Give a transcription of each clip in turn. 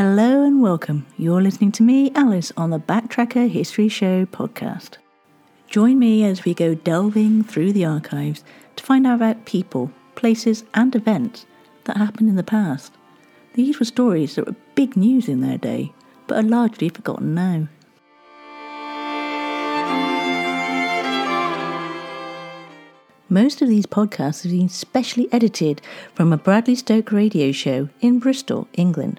Hello and welcome. You're listening to me, Alice, on the Backtracker History Show podcast. Join me as we go delving through the archives to find out about people, places, and events that happened in the past. These were stories that were big news in their day, but are largely forgotten now. Most of these podcasts have been specially edited from a Bradley Stoke radio show in Bristol, England.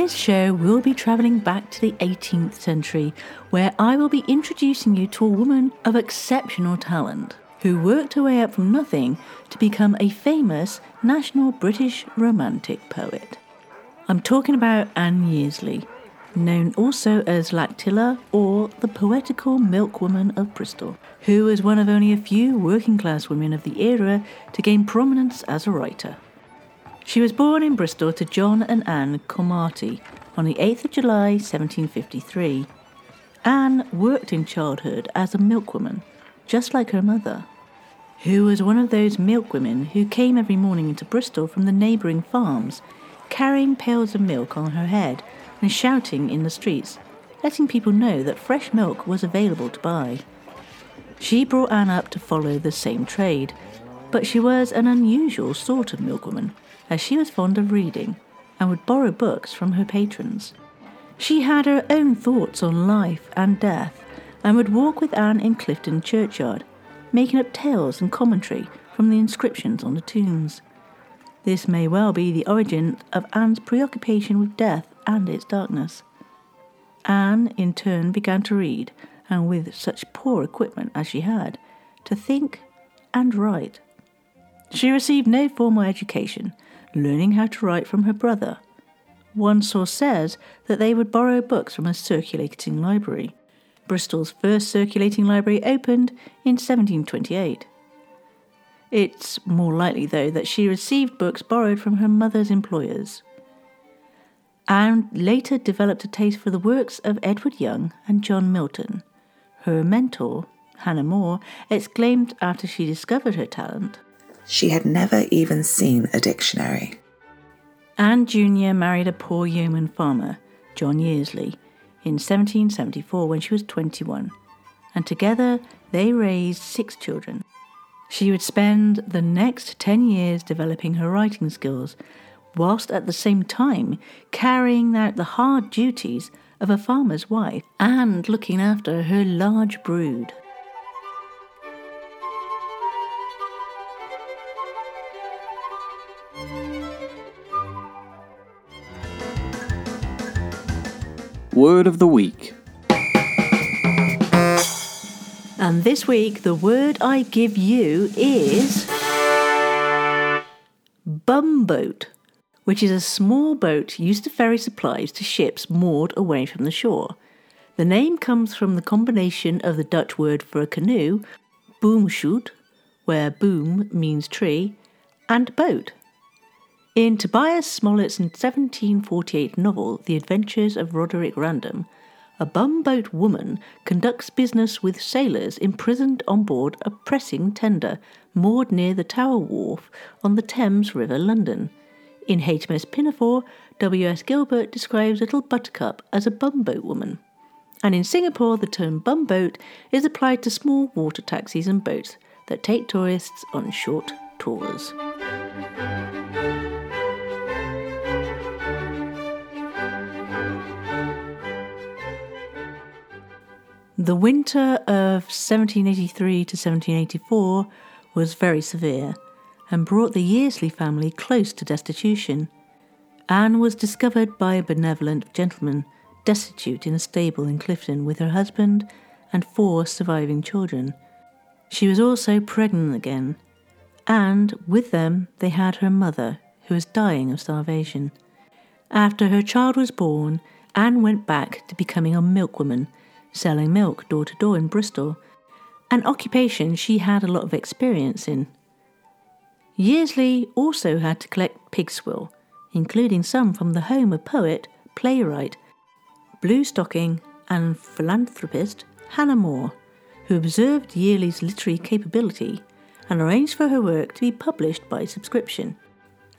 This show, we'll be travelling back to the 18th century, where I will be introducing you to a woman of exceptional talent who worked her way up from nothing to become a famous national British romantic poet. I'm talking about Ann Yearsley, known also as Lactilla or the poetical milkwoman of Bristol, who was one of only a few working class women of the era to gain prominence as a writer. She was born in Bristol to John and Anne Cromartie on the 8th of July 1753. Anne worked in childhood as a milkwoman, just like her mother, who was one of those milkwomen who came every morning into Bristol from the neighbouring farms, carrying pails of milk on her head and shouting in the streets, letting people know that fresh milk was available to buy. She brought Anne up to follow the same trade, but she was an unusual sort of milkwoman as she was fond of reading and would borrow books from her patrons. She had her own thoughts on life and death and would walk with Anne in Clifton churchyard, making up tales and commentary from the inscriptions on the tombs. This may well be the origin of Anne's preoccupation with death and its darkness. Anne, in turn, began to read, and with such poor equipment as she had, to think and write. She received no formal education, learning how to write from her brother. One source says that they would borrow books from a circulating library. Bristol's first circulating library opened in 1728. It's more likely, though, that she received books borrowed from her mother's employers. Anne later developed a taste for the works of Edward Young and John Milton. Her mentor, Hannah More, exclaimed after she discovered her talent she had never even seen a dictionary. Anne Jr. married a poor yeoman farmer, John Yearsley, in 1774 when she was 21, and together they raised six children. She would spend the next 10 years developing her writing skills, whilst at the same time carrying out the hard duties of a farmer's wife and looking after her large brood. Word of the Week. And this week, the word I give you is bumboat, which is a small boat used to ferry supplies to ships moored away from the shore. The name comes from the combination of the Dutch word for a canoe, boomschuit, where boom means tree, and boat. In Tobias Smollett's 1748 novel, The Adventures of Roderick Random, a bumboat woman conducts business with sailors imprisoned on board a pressing tender moored near the Tower Wharf on the Thames River, London. In HMS Pinafore, W.S. Gilbert describes Little Buttercup as a bumboat woman. And in Singapore, the term bumboat is applied to small water taxis and boats that take tourists on short tours. The winter of 1783 to 1784 was very severe and brought the Yearsley family close to destitution. Anne was discovered by a benevolent gentleman destitute in a stable in Clifton with her husband and four surviving children. She was also pregnant again, and with them they had her mother, who was dying of starvation. After her child was born, Anne went back to becoming a milkwoman, selling milk door to door in Bristol, an occupation she had a lot of experience in. Yearsley also had to collect pig swill, including some from the home of poet, playwright, blue stocking, and philanthropist Hannah More, who observed Yearsley's literary capability and arranged for her work to be published by subscription.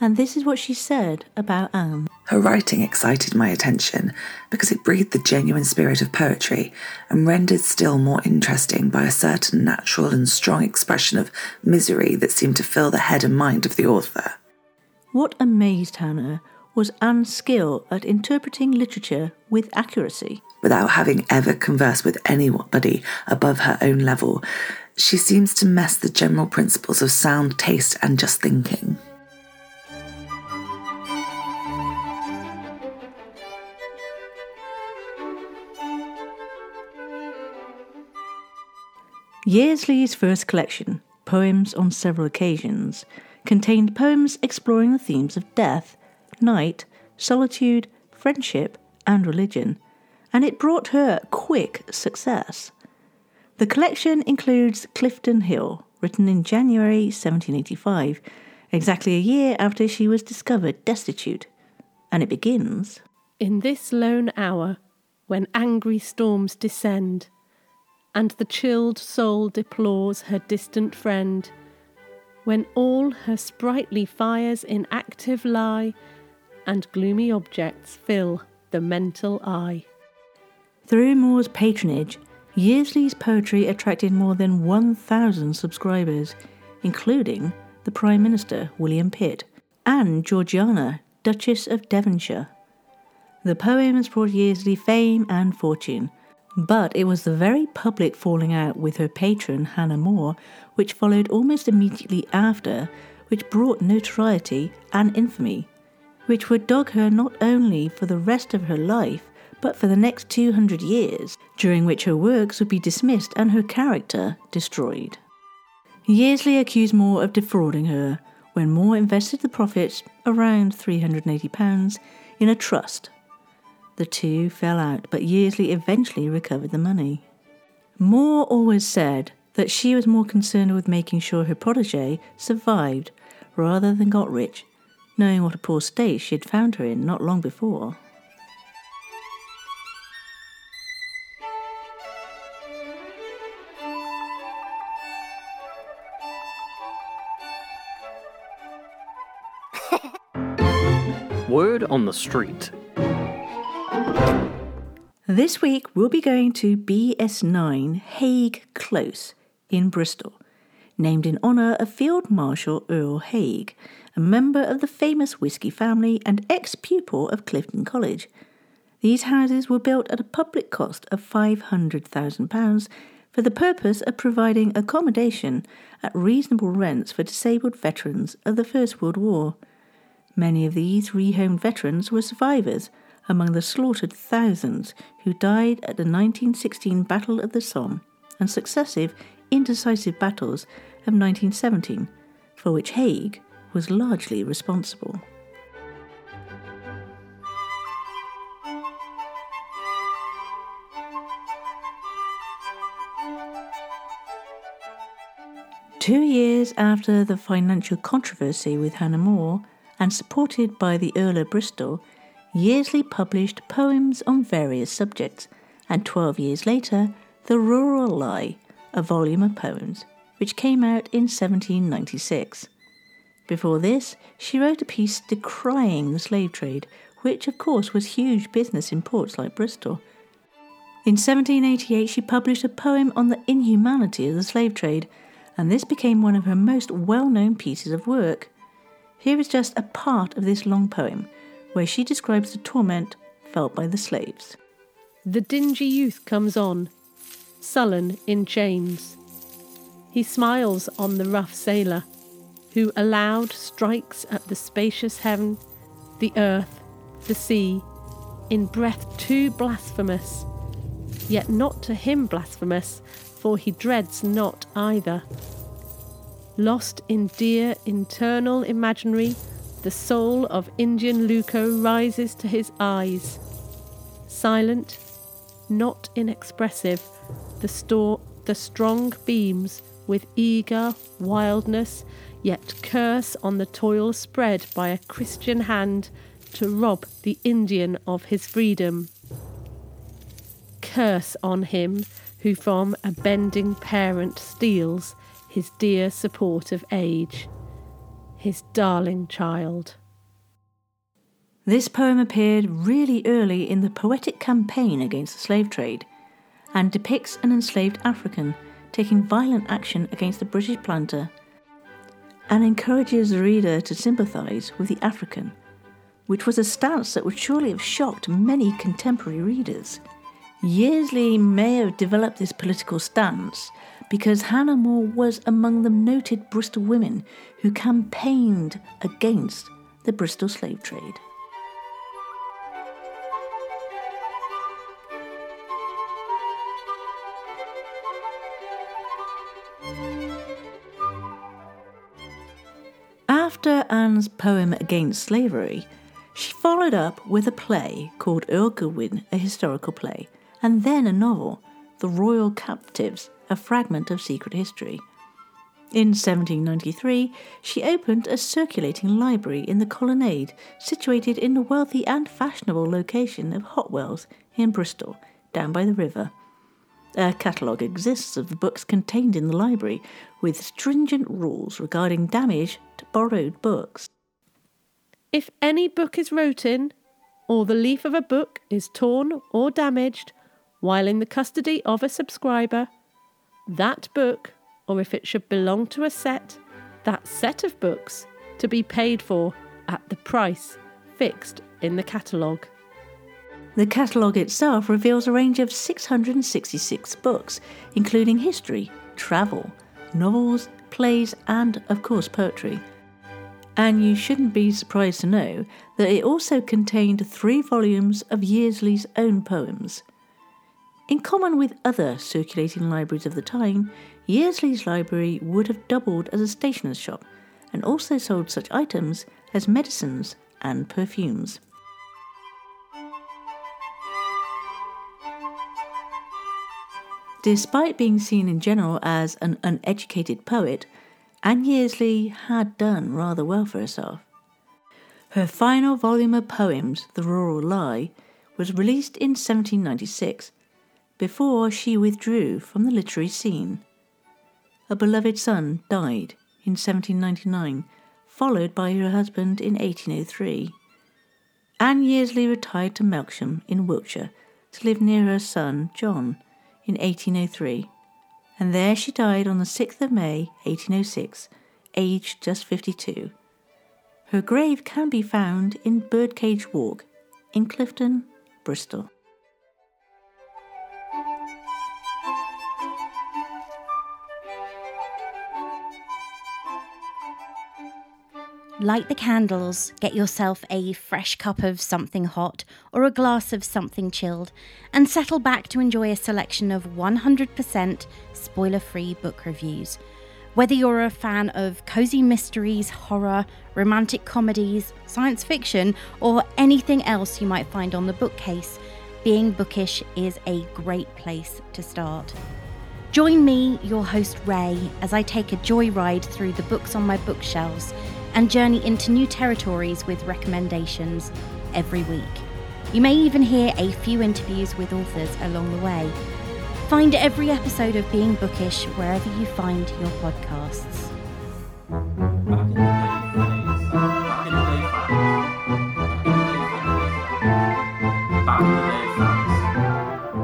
And this is what she said about Anne. Her writing excited my attention because it breathed the genuine spirit of poetry and rendered still more interesting by a certain natural and strong expression of misery that seemed to fill the head and mind of the author. What amazed Hannah was Anne's skill at interpreting literature with accuracy. Without having ever conversed with anybody above her own level, she seems to mess the general principles of sound taste and just thinking. Yearsley's first collection, Poems on Several Occasions, contained poems exploring the themes of death, night, solitude, friendship, and religion, and it brought her quick success. The collection includes Clifton Hill, written in January 1785, exactly a year after she was discovered destitute, and it begins In this lone hour, when angry storms descend, and the chilled soul deplores her distant friend, when all her sprightly fires inactive lie, and gloomy objects fill the mental eye. Through More's patronage, Yearsley's poetry attracted more than 1,000 subscribers, including the Prime Minister, William Pitt, and Georgiana, Duchess of Devonshire. The poems brought Yearsley fame and fortune, but it was the very public falling out with her patron, Hannah More, which followed almost immediately after, which brought notoriety and infamy, which would dog her not only for the rest of her life, but for the next 200 years, during which her works would be dismissed and her character destroyed. Yearsley accused More of defrauding her when More invested the profits, around £380, in a trust. The two fell out, but Yearsley eventually recovered the money. More always said that she was more concerned with making sure her protege survived rather than got rich, knowing what a poor state she had found her in not long before. Word on the street. This week we'll be going to BS9 Haig Close in Bristol, named in honour of Field Marshal Earl Haig, a member of the famous whisky family and ex pupil of Clifton College. These houses were built at a public cost of £500,000 for the purpose of providing accommodation at reasonable rents for disabled veterans of the First World War. Many of these rehomed veterans were survivors among the slaughtered thousands who died at the 1916 Battle of the Somme and successive indecisive battles of 1917, for which Haig was largely responsible. Two years after the financial controversy with Hannah More, and supported by the Earl of Bristol, Yearsley published poems on various subjects, and 12 years later, The Rural Lyre, a volume of poems, which came out in 1796. Before this, she wrote a piece decrying the slave trade, which of course was huge business in ports like Bristol. In 1788, she published a poem on the inhumanity of the slave trade, and this became one of her most well known pieces of work. Here is just a part of this long poem, where she describes the torment felt by the slaves. The dingy youth comes on, sullen in chains. He smiles on the rough sailor, who aloud strikes at the spacious heaven, the earth, the sea, in breath too blasphemous, yet not to him blasphemous, for he dreads not either. Lost in dear internal imaginary, the soul of Indian Luco rises to his eyes. Silent, not inexpressive, the, store, the strong beams with eager wildness, yet curse on the toil spread by a Christian hand to rob the Indian of his freedom. Curse on him who from a bending parent steals his dear support of age, his darling child. This poem appeared really early in the poetic campaign against the slave trade and depicts an enslaved African taking violent action against the British planter and encourages the reader to sympathise with the African, which was a stance that would surely have shocked many contemporary readers. Yearsley may have developed this political stance because Hannah More was among the noted Bristol women who campaigned against the Bristol slave trade. After Anne's poem against slavery, she followed up with a play called Goodwin, a historical play, and then a novel, The Royal Captives, a fragment of secret history. In 1793, she opened a circulating library in the colonnade situated in the wealthy and fashionable location of Hotwells in Bristol, down by the river. A catalogue exists of the books contained in the library, with stringent rules regarding damage to borrowed books. If any book is wrote in, or the leaf of a book is torn or damaged while in the custody of a subscriber, that book, or if it should belong to a set, that set of books, to be paid for at the price fixed in the catalogue. The catalogue itself reveals a range of 666 books, including history, travel, novels, plays, and, of course, poetry. And you shouldn't be surprised to know that it also contained three volumes of Yearsley's own poems. In common with other circulating libraries of the time, Yearsley's library would have doubled as a stationer's shop and also sold such items as medicines and perfumes. Despite being seen in general as an uneducated poet, Ann Yearsley had done rather well for herself. Her final volume of poems, The Rural Lyre, was released in 1796, before she withdrew from the literary scene. A beloved son died in 1799, followed by her husband in 1803. Ann Yearsley retired to Melksham in Wiltshire to live near her son John in 1803, and there she died on the 6th of May 1806, aged just 52. Her grave can be found in Birdcage Walk in Clifton, Bristol. Light the candles, get yourself a fresh cup of something hot or a glass of something chilled, and settle back to enjoy a selection of 100% spoiler free book reviews. Whether you're a fan of cozy mysteries, horror, romantic comedies, science fiction, or anything else you might find on the bookcase, being bookish is a great place to start. Join me, your host Ray, as I take a joyride through the books on my bookshelves and journey into new territories with recommendations every week. You may even hear a few interviews with authors along the way. Find every episode of Being Bookish wherever you find your podcasts.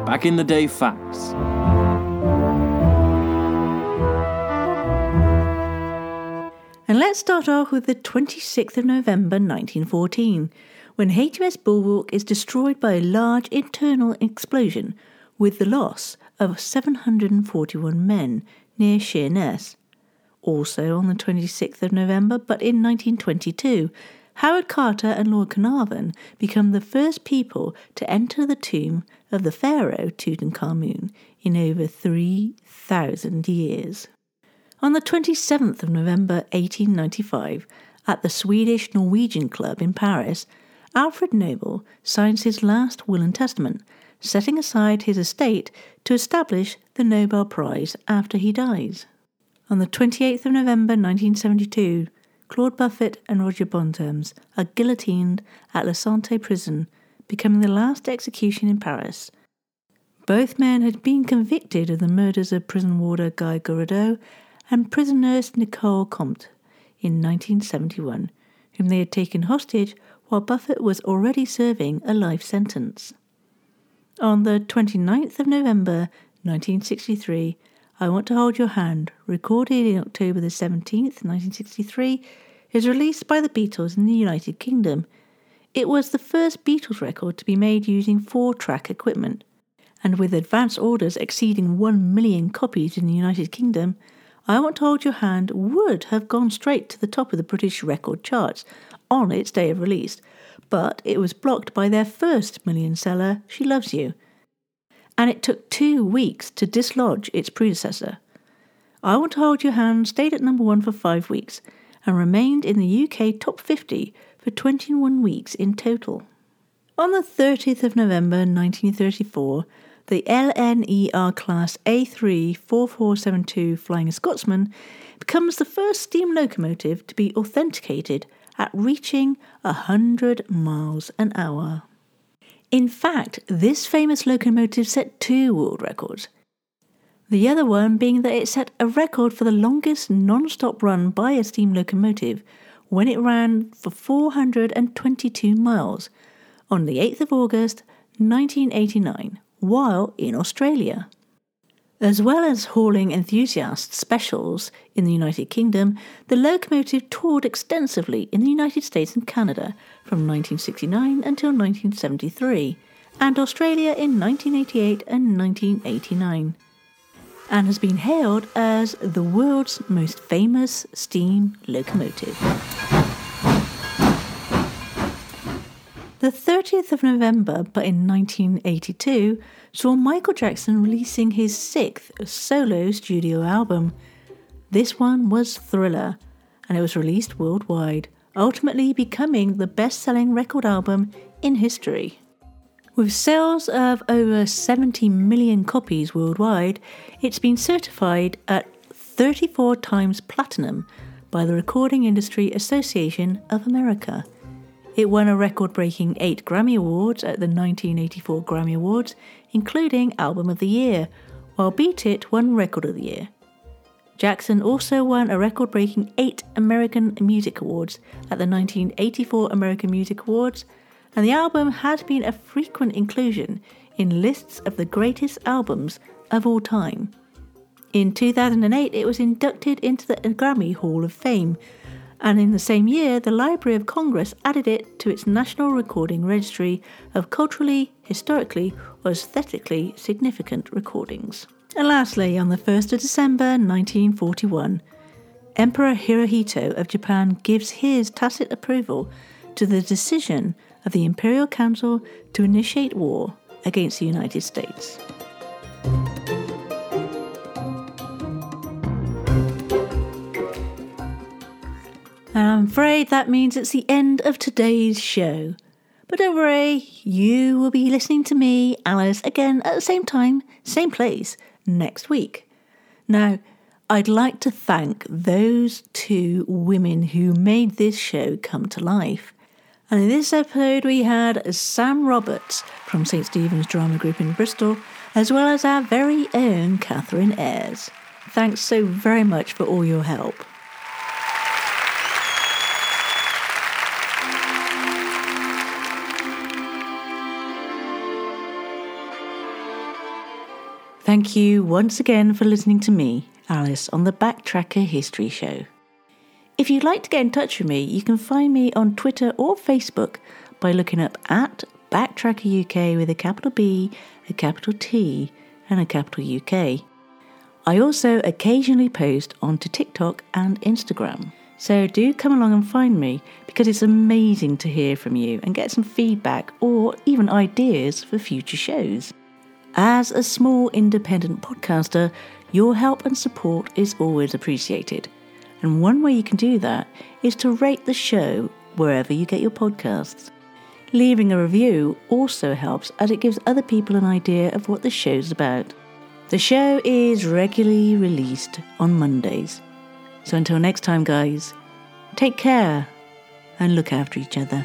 Back in the day facts. And let's start off with the 26th of November 1914, when HMS Bulwark is destroyed by a large internal explosion, with the loss of 741 men near Sheerness. Also on the 26th of November, but in 1922, Howard Carter and Lord Carnarvon become the first people to enter the tomb of the pharaoh Tutankhamun in over 3,000 years. On the 27th of November 1895, at the Swedish Norwegian Club in Paris, Alfred Nobel signs his last will and testament, setting aside his estate to establish the Nobel Prize after he dies. On the 28th of November 1972, Claude Buffet and Roger Bontemps are guillotined at La Santé prison, becoming the last execution in Paris. Both men had been convicted of the murders of prison warder Guy Girardot and prison nurse Nicole Comte in 1971, whom they had taken hostage while Buffet was already serving a life sentence. On the 29th of November 1963, I Want to Hold Your Hand, recorded in October the 17th, 1963, is released by the Beatles in the United Kingdom. It was the first Beatles record to be made using four track equipment, and with advance orders exceeding 1 million copies in the United Kingdom, I Want to Hold Your Hand would have gone straight to the top of the British record charts on its day of release, but it was blocked by their first million seller, She Loves You and it took two weeks to dislodge its predecessor. I Want to Hold Your Hand stayed at number one for five weeks and remained in the UK top 50 for 21 weeks in total. On the 30th of November 1934, the LNER Class A34472 Flying Scotsman becomes the first steam locomotive to be authenticated at reaching 100 miles an hour. In fact, this famous locomotive set two world records. The other one being that it set a record for the longest non stop run by a steam locomotive when it ran for 422 miles on the 8th of August 1989 while in Australia. As well as hauling enthusiast specials in the United Kingdom, the locomotive toured extensively in the United States and Canada from 1969 until 1973, and Australia in 1988 and 1989, and has been hailed as the world's most famous steam locomotive. The 30th of November, but in 1982, saw Michael Jackson releasing his sixth solo studio album. This one was Thriller, and it was released worldwide, ultimately becoming the best selling record album in history. With sales of over 70 million copies worldwide, it's been certified at 34 times platinum by the Recording Industry Association of America. It won a record breaking eight Grammy Awards at the 1984 Grammy Awards, including Album of the Year, while Beat It won Record of the Year. Jackson also won a record breaking eight American Music Awards at the 1984 American Music Awards, and the album had been a frequent inclusion in lists of the greatest albums of all time. In 2008, it was inducted into the Grammy Hall of Fame and in the same year, the Library of Congress added it to its National Recording Registry of culturally, historically, or aesthetically significant recordings. And lastly, on the 1st of December 1941, Emperor Hirohito of Japan gives his tacit approval to the decision of the Imperial Council to initiate war against the United States. And I'm afraid that means it's the end of today's show. But don't worry, you will be listening to me, Alice, again at the same time, same place, next week. Now, I'd like to thank those two women who made this show come to life. And in this episode, we had Sam Roberts from St. Stephen's Drama Group in Bristol, as well as our very own Catherine Ayres. Thanks so very much for all your help. Thank you once again for listening to me, Alice, on the Backtracker History Show. If you'd like to get in touch with me, you can find me on Twitter or Facebook by looking up at Backtracker UK with a capital B, a capital T, and a capital UK. I also occasionally post onto TikTok and Instagram. So do come along and find me because it's amazing to hear from you and get some feedback or even ideas for future shows. As a small independent podcaster, your help and support is always appreciated. And one way you can do that is to rate the show wherever you get your podcasts. Leaving a review also helps as it gives other people an idea of what the show's about. The show is regularly released on Mondays. So until next time, guys, take care and look after each other.